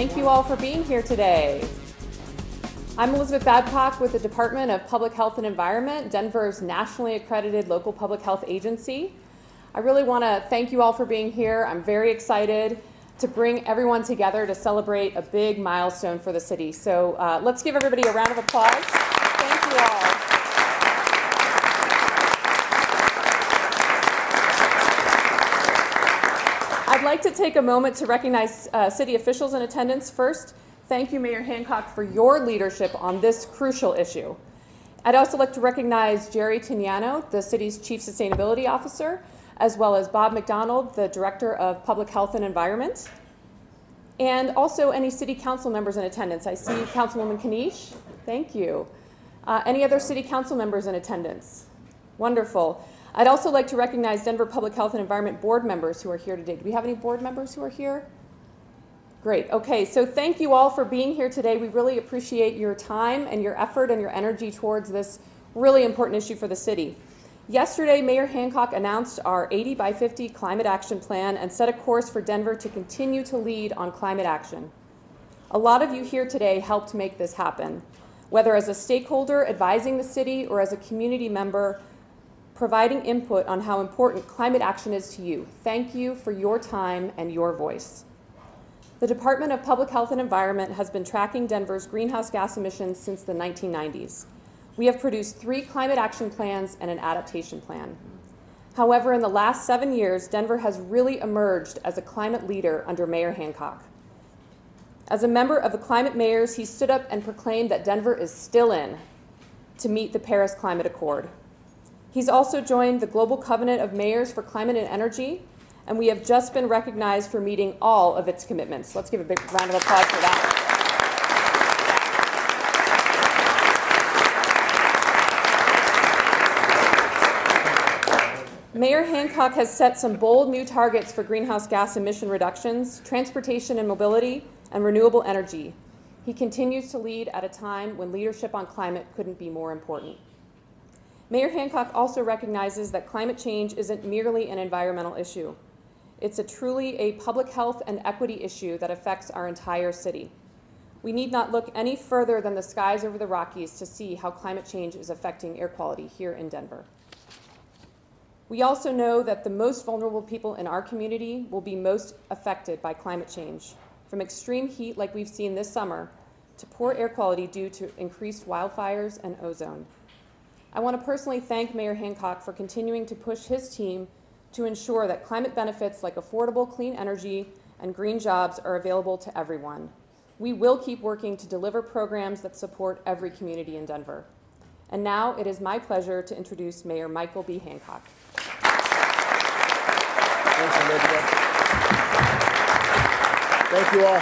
Thank you all for being here today. I'm Elizabeth Babcock with the Department of Public Health and Environment, Denver's nationally accredited local public health agency. I really want to thank you all for being here. I'm very excited to bring everyone together to celebrate a big milestone for the city. So uh, let's give everybody a round of applause. Thank you all. Like to take a moment to recognize uh, city officials in attendance first. Thank you, Mayor Hancock, for your leadership on this crucial issue. I'd also like to recognize Jerry Tinianow, the city's Chief Sustainability Officer, as well as Bob McDonald, the Director of Public Health and Environment, and also any city council members in attendance. I see Councilwoman Kniech. Thank you. Uh, any other city council members in attendance? Wonderful. I'd also like to recognize Denver Public Health and Environment board members who are here today. Do we have any board members who are here? Great. Okay, so thank you all for being here today. We really appreciate your time and your effort and your energy towards this really important issue for the city. Yesterday, Mayor Hancock announced our 80 by 50 climate action plan and set a course for Denver to continue to lead on climate action. A lot of you here today helped make this happen, whether as a stakeholder advising the city or as a community member providing input on how important climate action is to you. Thank you for your time and your voice. The Department of Public Health and Environment has been tracking Denver's greenhouse gas emissions since the 1990s. We have produced three climate action plans and an adaptation plan. However, in the last seven years, Denver has really emerged as a climate leader under Mayor Hancock. As a member of the Climate Mayors, he stood up and proclaimed that Denver is still in to meet the Paris Climate Accord. He's also joined the Global Covenant of Mayors for Climate and Energy, and we have just been recognized for meeting all of its commitments. Let's give a big round of applause for that. Mayor Hancock has set some bold new targets for greenhouse gas emission reductions, transportation and mobility, and renewable energy. He continues to lead at a time when leadership on climate couldn't be more important. Mayor Hancock also recognizes that climate change isn't merely an environmental issue. It's a truly a public health and equity issue that affects our entire city. We need not look any further than the skies over the Rockies to see how climate change is affecting air quality here in Denver. We also know that the most vulnerable people in our community will be most affected by climate change, from extreme heat like we've seen this summer to poor air quality due to increased wildfires and ozone. I want to personally thank Mayor Hancock for continuing to push his team to ensure that climate benefits like affordable clean energy and green jobs are available to everyone. We will keep working to deliver programs that support every community in Denver. And now it is my pleasure to introduce Mayor Michael B. Hancock. Thanks, Elizabeth. Thank you all.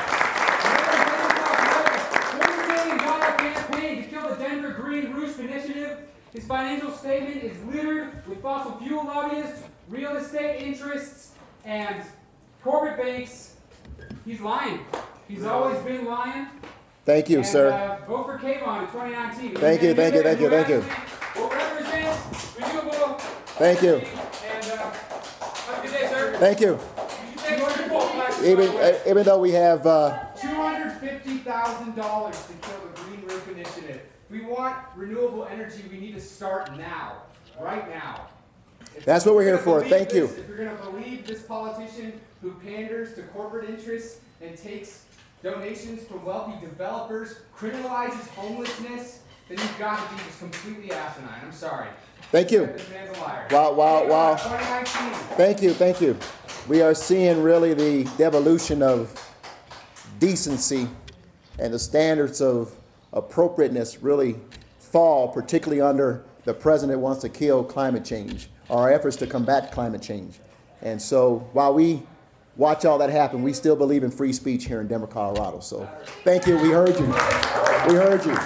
campaign to kill the Denver Green Roof Initiative his financial statement is littered with fossil fuel lobbyists, real estate interests, and corporate banks. He's lying. He's always been lying. Thank you, and, sir. Uh, vote for Kayvon in 2019. Thank you, thank you, thank you, thank you. Will represent renewable. Thank you. And uh, have a good day, sir. Thank you. Even, uh, even though we have. Uh, $250,000 to kill the Green Roof Initiative. We want renewable energy, we need to start now, right now. If That's what we're here for. Thank this, you. If you're going to believe this politician who panders to corporate interests and takes donations from wealthy developers, criminalizes homelessness, then you've got to be just completely asinine. I'm sorry. Thank you. This man's a liar. Wow, wow, wow. Thank you, thank you. We are seeing really the devolution of decency and the standards of appropriateness really fall, particularly under the president wants to kill climate change, our efforts to combat climate change. And so while we watch all that happen, we still believe in free speech here in Denver, Colorado. So thank you. We heard you. We heard you.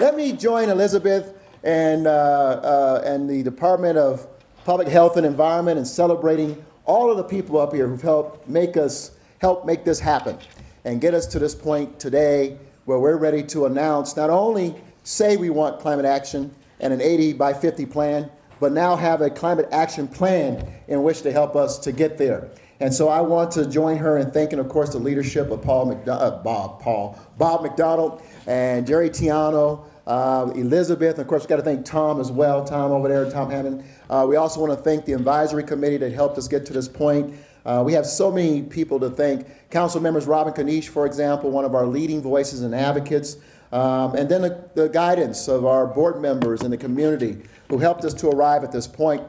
Let me join Elizabeth and, uh, uh, and the Department of Public Health and Environment in celebrating all of the people up here who've helped make us help make this happen and get us to this point today where we're ready to announce not only say we want climate action and an 80 by 50 plan, but now have a climate action plan in which to help us to get there. And so I want to join her in thanking, of course, the leadership of Paul McDonald, uh, Bob, Paul, Bob McDonald and Jerry Tiano, uh, Elizabeth, and of course, we've got to thank Tom as well, Tom over there, Tom Hammond. Uh, we also want to thank the advisory committee that helped us get to this point. Uh, we have so many people to thank. Council members Robin Kniech, for example, one of our leading voices and advocates. Um, and then the, the, guidance of our board members and the community who helped us to arrive at this point.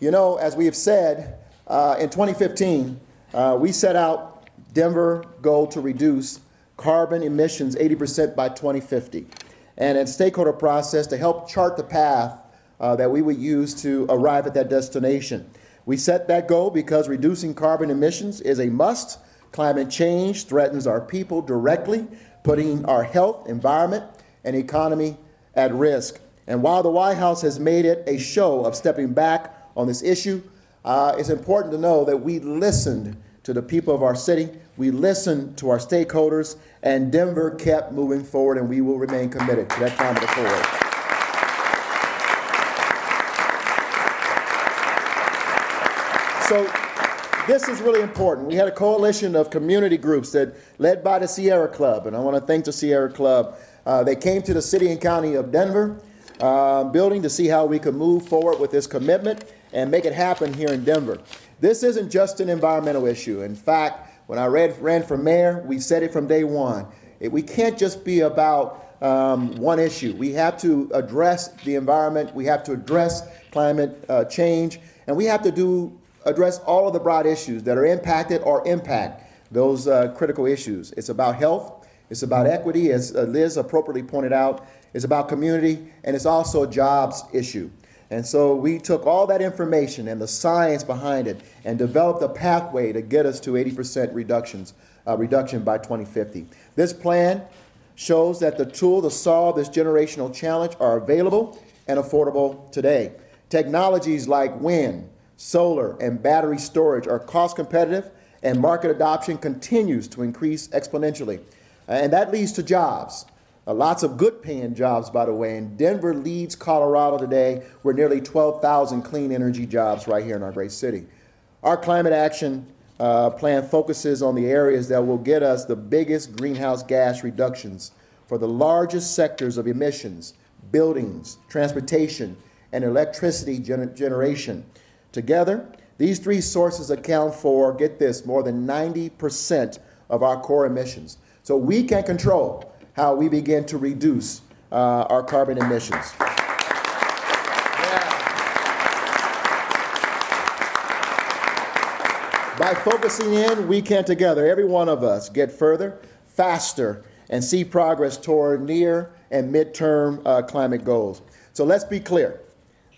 You know, as we have said, uh, in 2015, uh, we set out Denver goal to reduce carbon emissions 80% by 2050, and a stakeholder process to help chart the path uh, that we would use to arrive at that destination. We set that goal because reducing carbon emissions is a must. Climate change threatens our people directly, putting our health, environment, and economy at risk. And while the White House has made it a show of stepping back on this issue, uh, it's important to know that we listened to the people of our city, we listened to our stakeholders, and Denver kept moving forward, and we will remain committed to that climate accord. So this is really important. We had a coalition of community groups that led by the Sierra Club, and I want to thank the Sierra Club. Uh, they came to the city and county of Denver uh, building to see how we could move forward with this commitment and make it happen here in Denver. This isn't just an environmental issue. In fact, when I read, ran for mayor, we said it from day one. It, we can't just be about um, one issue. We have to address the environment, we have to address climate uh, change, and we have to do address all of the broad issues that are impacted or impact those uh, critical issues. It's about health, it's about equity, as uh, Liz appropriately pointed out, it's about community, and it's also a jobs issue. And so we took all that information and the science behind it and developed a pathway to get us to 80% reductions, uh, reduction by 2050. This plan shows that the tools to solve this generational challenge are available and affordable today. Technologies like wind, solar, and battery storage are cost competitive, and market adoption continues to increase exponentially. And that leads to jobs. Uh, lots of good paying jobs, by the way. And Denver leads Colorado today with nearly 12,000 clean energy jobs right here in our great city. Our climate action uh, plan focuses on the areas that will get us the biggest greenhouse gas reductions for the largest sectors of emissions buildings, transportation, and electricity gener- generation. Together, these three sources account for, get this, more than 90% of our core emissions. So we can control how we begin to reduce uh, our carbon emissions. By focusing in, we can together, every one of us, get further, faster, and see progress toward near and midterm uh, climate goals. So let's be clear.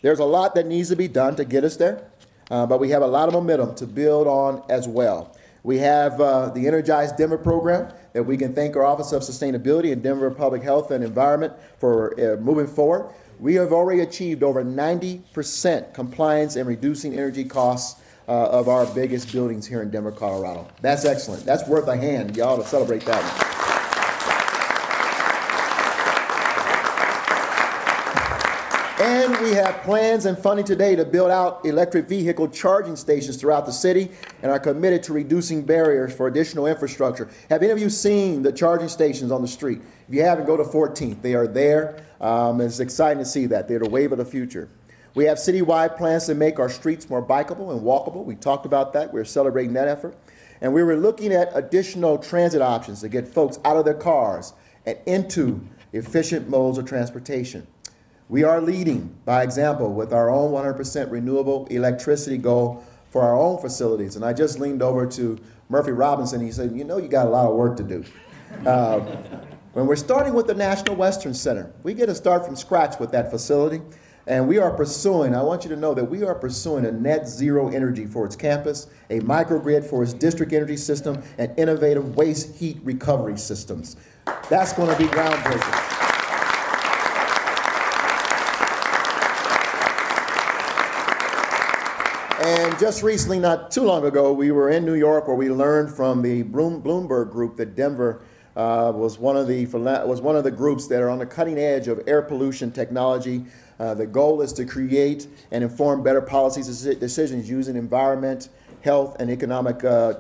There's a lot that needs to be done to get us there, uh, but we have a lot of momentum to build on as well. We have uh, the Energize Denver program that we can thank our Office of Sustainability and Denver Public Health and Environment for uh, moving forward. We have already achieved over 90% compliance and reducing energy costs uh, of our biggest buildings here in Denver, Colorado. That's excellent. That's worth a hand, y'all, to celebrate that one. We have plans and funding today to build out electric vehicle charging stations throughout the city and are committed to reducing barriers for additional infrastructure. Have any of you seen the charging stations on the street? If you haven't, go to 14th. They are there. Um, it's exciting to see that. They're the wave of the future. We have citywide plans to make our streets more bikeable and walkable. We talked about that. We're celebrating that effort. And we were looking at additional transit options to get folks out of their cars and into efficient modes of transportation. We are leading by example with our own 100% renewable electricity goal for our own facilities. And I just leaned over to Murphy Robinson. and He said, You know, you got a lot of work to do. Uh, when we're starting with the National Western Center, we get to start from scratch with that facility. And we are pursuing, I want you to know that we are pursuing a net zero energy for its campus, a microgrid for its district energy system, and innovative waste heat recovery systems. That's going to be groundbreaking. And just recently, not too long ago, we were in New York where we learned from the Bloomberg group that Denver uh, was one of the was one of the groups that are on the cutting edge of air pollution technology. Uh, the goal is to create and inform better policies and decisions using environment, health and economic uh,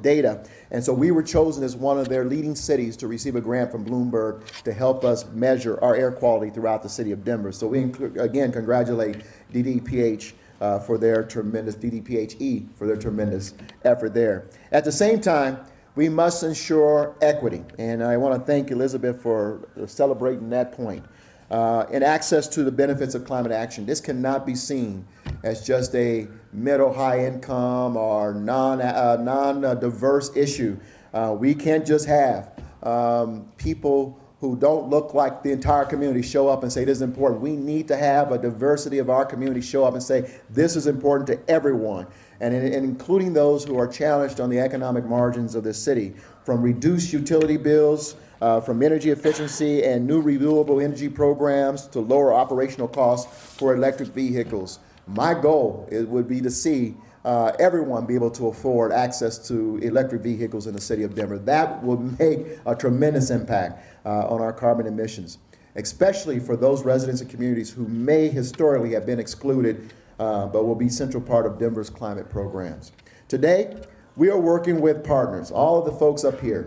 data. And so we were chosen as one of their leading cities to receive a grant from Bloomberg to help us measure our air quality throughout the city of Denver. So we again congratulate DDPH uh, for their tremendous DDPHE for their tremendous effort there. At the same time, we must ensure equity, and I want to thank Elizabeth for celebrating that point. Uh, and access to the benefits of climate action. This cannot be seen as just a middle high income or non uh, non diverse issue. Uh, we can't just have um, people who don't look like the entire community show up and say this is important. We need to have a diversity of our community show up and say this is important to everyone, and, and including those who are challenged on the economic margins of this city, from reduced utility bills. Uh, from energy efficiency and new renewable energy programs to lower operational costs for electric vehicles. My goal it would be to see uh, everyone be able to afford access to electric vehicles in the city of Denver. That would make a tremendous impact uh, on our carbon emissions, especially for those residents and communities who may historically have been excluded uh, but will be central part of Denver's climate programs. Today, we are working with partners, all of the folks up here,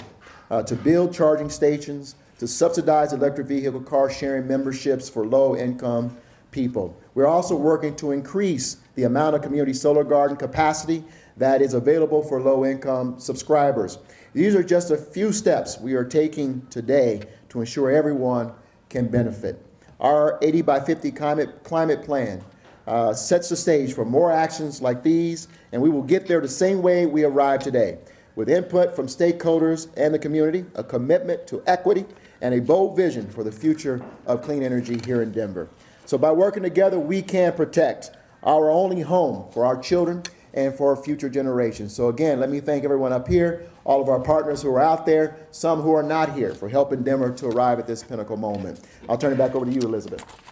uh, to build charging stations, to subsidize electric vehicle car sharing memberships for low income people. We're also working to increase the amount of community solar garden capacity that is available for low income subscribers. These are just a few steps we are taking today to ensure everyone can benefit. Our 80 by 50 climate, climate plan uh, sets the stage for more actions like these, and we will get there the same way we arrived today with input from stakeholders and the community, a commitment to equity, and a bold vision for the future of clean energy here in Denver. So, by working together, we can protect our only home for our children and for future generations. So, again, let me thank everyone up here, all of our partners who are out there, some who are not here, for helping Denver to arrive at this pinnacle moment. I'll turn it back over to you, Elizabeth.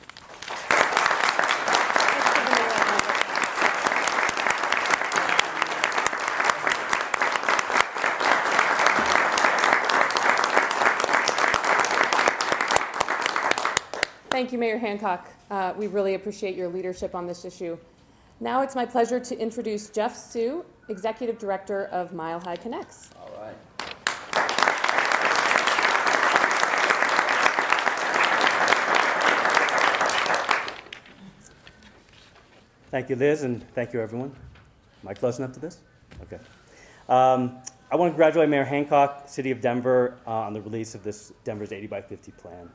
Thank you, Mayor Hancock. Uh, we really appreciate your leadership on this issue. Now it's my pleasure to introduce Jeff Sue, Executive Director of Mile High Connects. All right. Thank you, Liz, and thank you, everyone. Am I close enough to this? Okay. Um, I want to congratulate Mayor Hancock, City of Denver, uh, on the release of this Denver's 80 by 50 plan.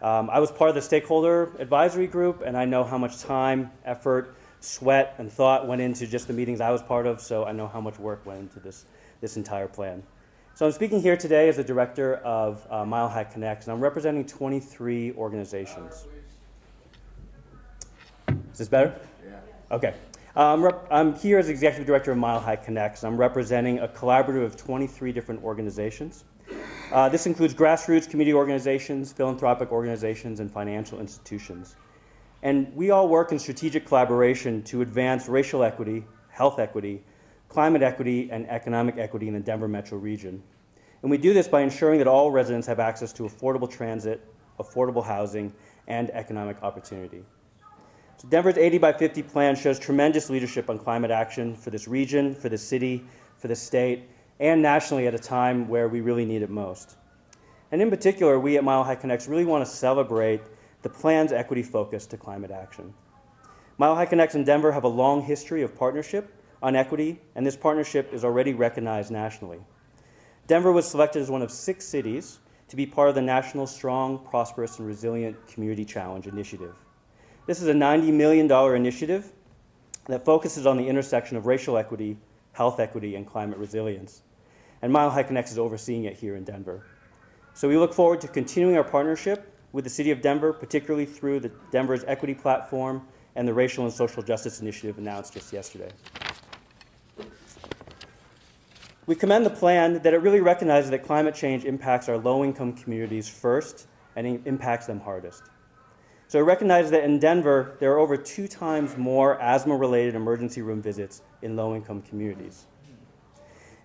Um, I was part of the stakeholder advisory group, and I know how much time, effort, sweat, and thought went into just the meetings I was part of, so I know how much work went into this, this entire plan. So I'm speaking here today as the director of uh, Mile High Connects, and I'm representing 23 organizations. Is this better? Yeah. Okay. Um, rep- I'm here as executive director of Mile High Connects. I'm representing a collaborative of 23 different organizations. Uh, this includes grassroots community organizations, philanthropic organizations, and financial institutions. And we all work in strategic collaboration to advance racial equity, health equity, climate equity, and economic equity in the Denver metro region. And we do this by ensuring that all residents have access to affordable transit, affordable housing, and economic opportunity. So Denver's 80 by 50 plan shows tremendous leadership on climate action for this region, for the city, for the state, and nationally at a time where we really need it most. And in particular, we at Mile High Connects really want to celebrate the plan's equity focus to climate action. Mile High Connects and Denver have a long history of partnership on equity, and this partnership is already recognized nationally. Denver was selected as one of six cities to be part of the National Strong, Prosperous, and Resilient Community Challenge initiative. This is a $90 million initiative that focuses on the intersection of racial equity, health equity, and climate resilience. And Mile High Connects is overseeing it here in Denver. So we look forward to continuing our partnership with the City of Denver, particularly through the Denver's Equity Platform and the Racial and Social Justice Initiative announced just yesterday. We commend the plan that it really recognizes that climate change impacts our low income communities first and impacts them hardest. So it recognizes that in Denver, there are over two times more asthma related emergency room visits in low income communities.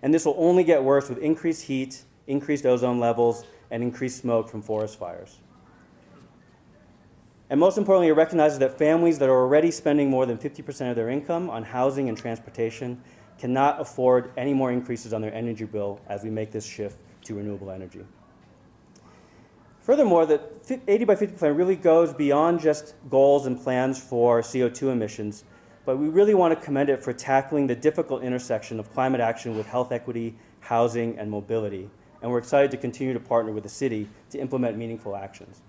And this will only get worse with increased heat, increased ozone levels, and increased smoke from forest fires. And most importantly, it recognizes that families that are already spending more than 50% of their income on housing and transportation cannot afford any more increases on their energy bill as we make this shift to renewable energy. Furthermore, the 80 by 50 plan really goes beyond just goals and plans for CO2 emissions, but we really want to commend it for tackling the difficult intersection of climate action with health equity, housing, and mobility. And we're excited to continue to partner with the city to implement meaningful actions.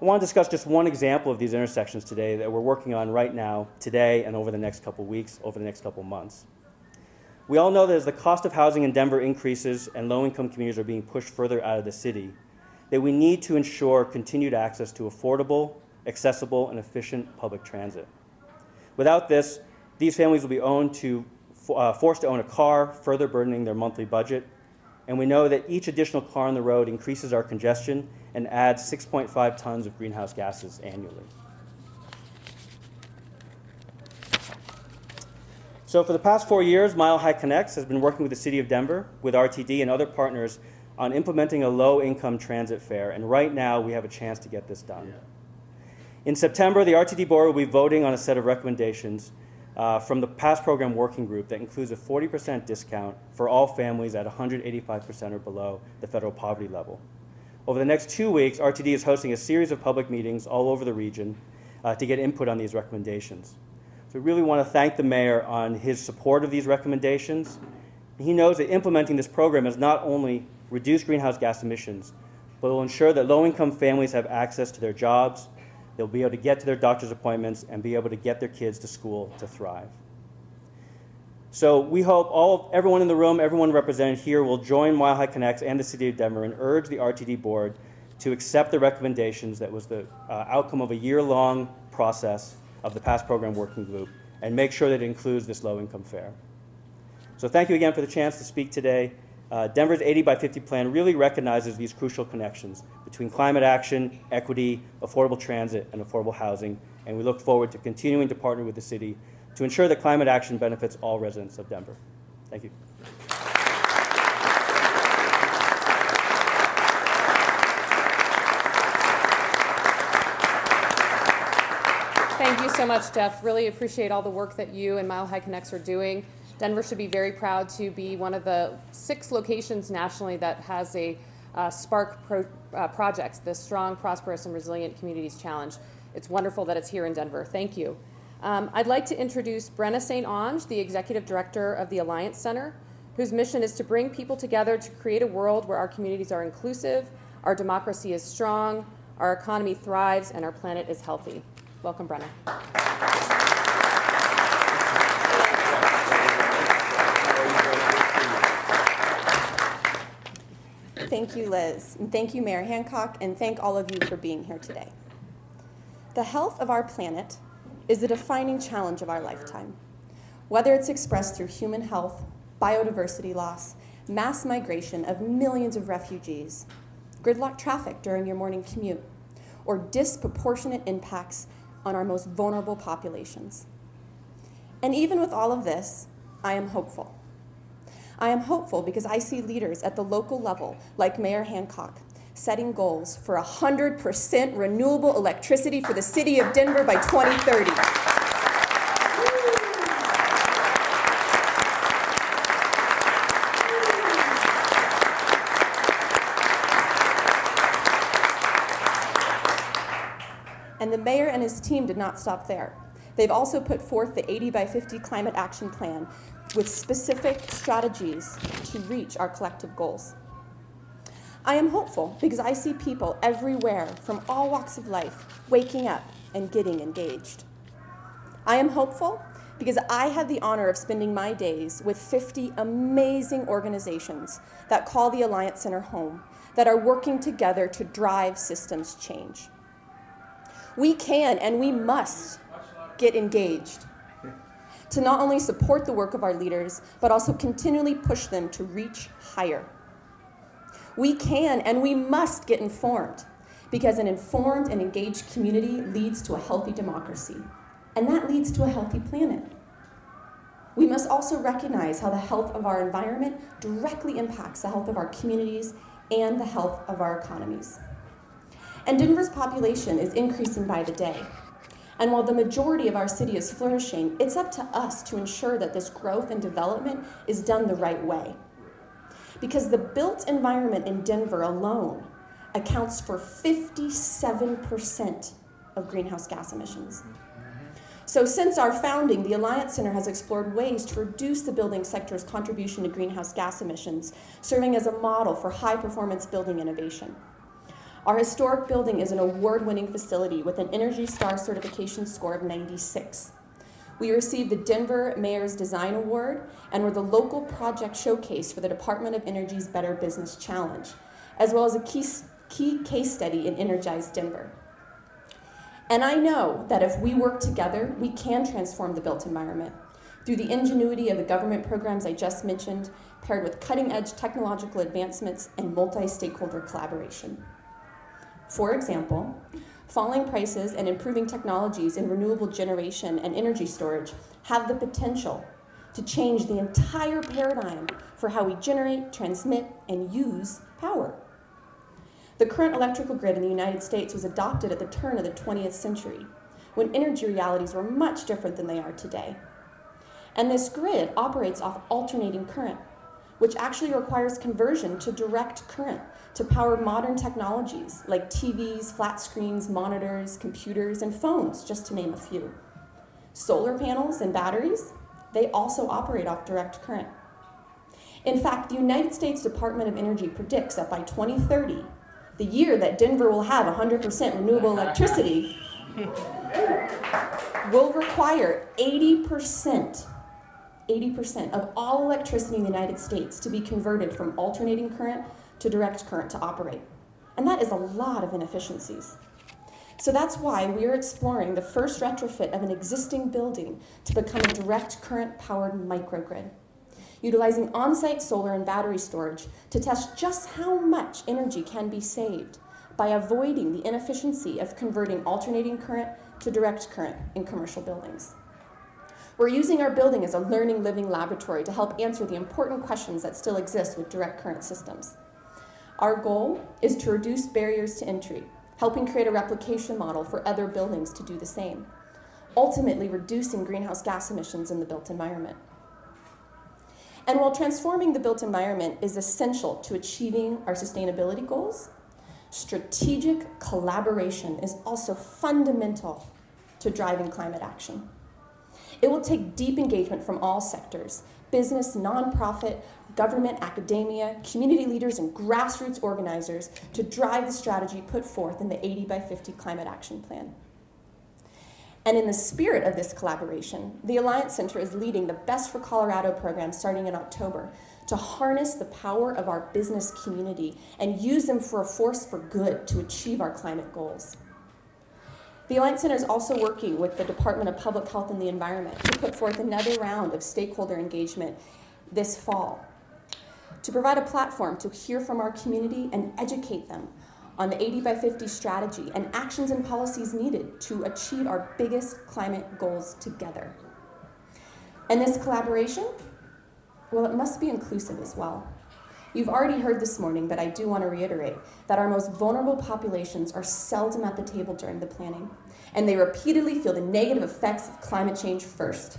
I want to discuss just one example of these intersections today that we're working on right now, today, and over the next couple weeks, over the next couple months. We all know that as the cost of housing in Denver increases and low income communities are being pushed further out of the city, that we need to ensure continued access to affordable, accessible, and efficient public transit. Without this, these families will be owned to, uh, forced to own a car, further burdening their monthly budget. And we know that each additional car on the road increases our congestion and adds 6.5 tons of greenhouse gases annually. So, for the past four years, Mile High Connects has been working with the City of Denver, with RTD, and other partners on implementing a low income transit fare, and right now we have a chance to get this done. In September, the RTD board will be voting on a set of recommendations uh, from the Pass Program working group that includes a 40% discount for all families at 185% or below the federal poverty level. Over the next two weeks, RTD is hosting a series of public meetings all over the region uh, to get input on these recommendations. So we really want to thank the mayor on his support of these recommendations. He knows that implementing this program has not only reduced greenhouse gas emissions, but will ensure that low income families have access to their jobs, they'll be able to get to their doctor's appointments, and be able to get their kids to school to thrive. So we hope all, everyone in the room, everyone represented here, will join Mile High Connects and the City of Denver and urge the RTD board to accept the recommendations that was the uh, outcome of a year-long process of the Pass Program working group and make sure that it includes this low-income fare. So thank you again for the chance to speak today. Uh, Denver's 80 by 50 plan really recognizes these crucial connections between climate action, equity, affordable transit, and affordable housing, and we look forward to continuing to partner with the city to ensure that climate action benefits all residents of Denver. Thank you. Thank you so much, Jeff. Really appreciate all the work that you and Mile High Connects are doing. Denver should be very proud to be one of the six locations nationally that has a uh, SPARCC pro, uh, projects, the Strong, Prosperous, and Resilient Communities Challenge. It's wonderful that it's here in Denver. Thank you. Um, I'd like to introduce Brenna St. Onge, the Executive Director of the Alliance Center, whose mission is to bring people together to create a world where our communities are inclusive, our democracy is strong, our economy thrives, and our planet is healthy. Welcome, Brenna. Thank you, Liz. And thank you, Mayor Hancock, and thank all of you for being here today. The health of our planet is the defining challenge of our lifetime. Whether it's expressed through human health, biodiversity loss, mass migration of millions of refugees, gridlock traffic during your morning commute, or disproportionate impacts on our most vulnerable populations. And even with all of this, I am hopeful. I am hopeful because I see leaders at the local level, like Mayor Hancock, setting goals for 100% renewable electricity for the city of Denver by 2030. And the mayor and his team did not stop there. They've also put forth the 80 by 50 climate action plan with specific strategies to reach our collective goals. I am hopeful because I see people everywhere from all walks of life waking up and getting engaged. I am hopeful because I had the honor of spending my days with 50 amazing organizations that call the Alliance Center home, that are working together to drive systems change. We can and we must get engaged to not only support the work of our leaders, but also continually push them to reach higher. We can and we must get informed because an informed and engaged community leads to a healthy democracy, and that leads to a healthy planet. We must also recognize how the health of our environment directly impacts the health of our communities and the health of our economies. And Denver's population is increasing by the day. And while the majority of our city is flourishing, it's up to us to ensure that this growth and development is done the right way. Because the built environment in Denver alone accounts for 57% of greenhouse gas emissions. So, since our founding, the Alliance Center has explored ways to reduce the building sector's contribution to greenhouse gas emissions, serving as a model for high performance building innovation. Our historic building is an award winning facility with an Energy Star certification score of 96. We received the Denver Mayor's Design Award and were the local project showcase for the Department of Energy's Better Business Challenge, as well as a key, key case study in Energize Denver. And I know that if we work together, we can transform the built environment through the ingenuity of the government programs I just mentioned, paired with cutting edge technological advancements and multi stakeholder collaboration. For example, falling prices and improving technologies in renewable generation and energy storage have the potential to change the entire paradigm for how we generate, transmit, and use power. The current electrical grid in the United States was adopted at the turn of the 20th century, when energy realities were much different than they are today. And this grid operates off alternating current, which actually requires conversion to direct current to power modern technologies like TVs, flat screens, monitors, computers, and phones, just to name a few. Solar panels and batteries, they also operate off direct current. In fact, the United States Department of Energy predicts that by 2030, the year that Denver will have 100% renewable electricity will require 80%, 80% of all electricity in the United States to be converted from alternating current to direct current to operate. And that is a lot of inefficiencies. So that's why we are exploring the first retrofit of an existing building to become a direct current powered microgrid utilizing on site solar and battery storage to test just how much energy can be saved by avoiding the inefficiency of converting alternating current to direct current in commercial buildings. We're using our building as a learning living laboratory to help answer the important questions that still exist with direct current systems. Our goal is to reduce barriers to entry, helping create a replication model for other buildings to do the same, ultimately reducing greenhouse gas emissions in the built environment. And while transforming the built environment is essential to achieving our sustainability goals, strategic collaboration is also fundamental to driving climate action. It will take deep engagement from all sectors business, nonprofit, government, academia, community leaders, and grassroots organizers to drive the strategy put forth in the 80 by 50 Climate Action Plan. And in the spirit of this collaboration, the Alliance Center is leading the Best for Colorado program starting in October to harness the power of our business community and use them for a force for good to achieve our climate goals. The Alliance Center is also working with the Department of Public Health and the Environment to put forth another round of stakeholder engagement this fall to provide a platform to hear from our community and educate them on the 80 by 50 strategy and actions and policies needed to achieve our biggest climate goals together. And this collaboration, well, it must be inclusive as well. You've already heard this morning, but I do want to reiterate that our most vulnerable populations are seldom at the table during the planning, and they repeatedly feel the negative effects of climate change first.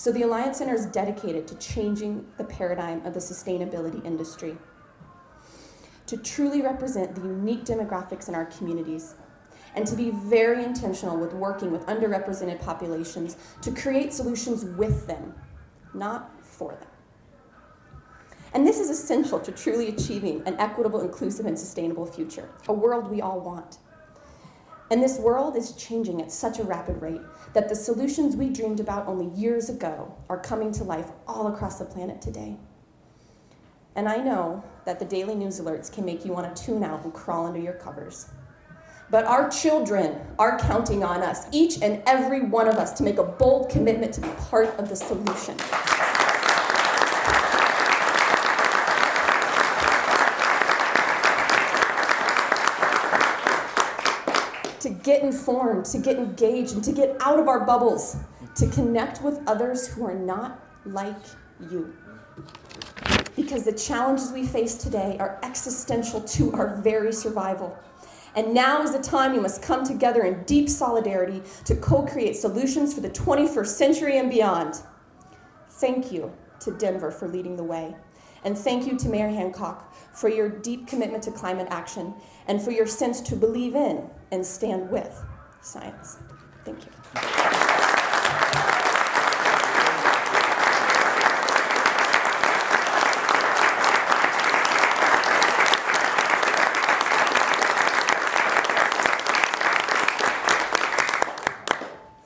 So the Alliance Center is dedicated to changing the paradigm of the sustainability industry to truly represent the unique demographics in our communities and to be very intentional with working with underrepresented populations to create solutions with them, not for them. And this is essential to truly achieving an equitable, inclusive, and sustainable future, a world we all want. And this world is changing at such a rapid rate that the solutions we dreamed about only years ago are coming to life all across the planet today. And I know that the daily news alerts can make you want to tune out and crawl under your covers. But our children are counting on us, each and every one of us, to make a bold commitment to be part of the solution. Get informed, to get engaged, and to get out of our bubbles, to connect with others who are not like you because the challenges we face today are existential to our very survival. And now is the time we must come together in deep solidarity to co create solutions for the 21st century and beyond. Thank you to Denver for leading the way. And thank you to Mayor Hancock for your deep commitment to climate action and for your sense to believe in and stand with science. Thank you.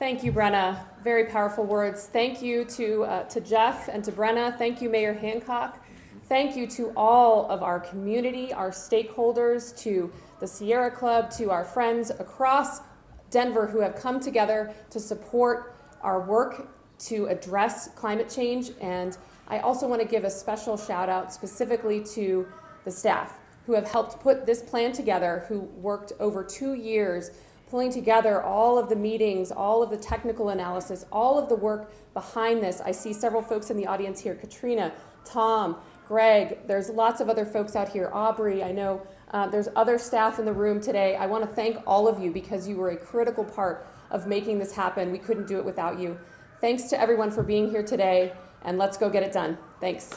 Thank you, Brenna. Very powerful words. Thank you to, uh, to Jeff and to Brenna. Thank you, Mayor Hancock. Thank you to all of our community, our stakeholders, to the Sierra Club, to our friends across Denver who have come together to support our work to address climate change. And I also want to give a special shout out specifically to the staff who have helped put this plan together, who worked over two years pulling together all of the meetings, all of the technical analysis, all of the work behind this. I see several folks in the audience here Katrina, Tom, Greg, there's lots of other folks out here, Aubrey, I know uh, there's other staff in the room today. I want to thank all of you because you were a critical part of making this happen. We couldn't do it without you. Thanks to everyone for being here today, and let's go get it done. Thanks.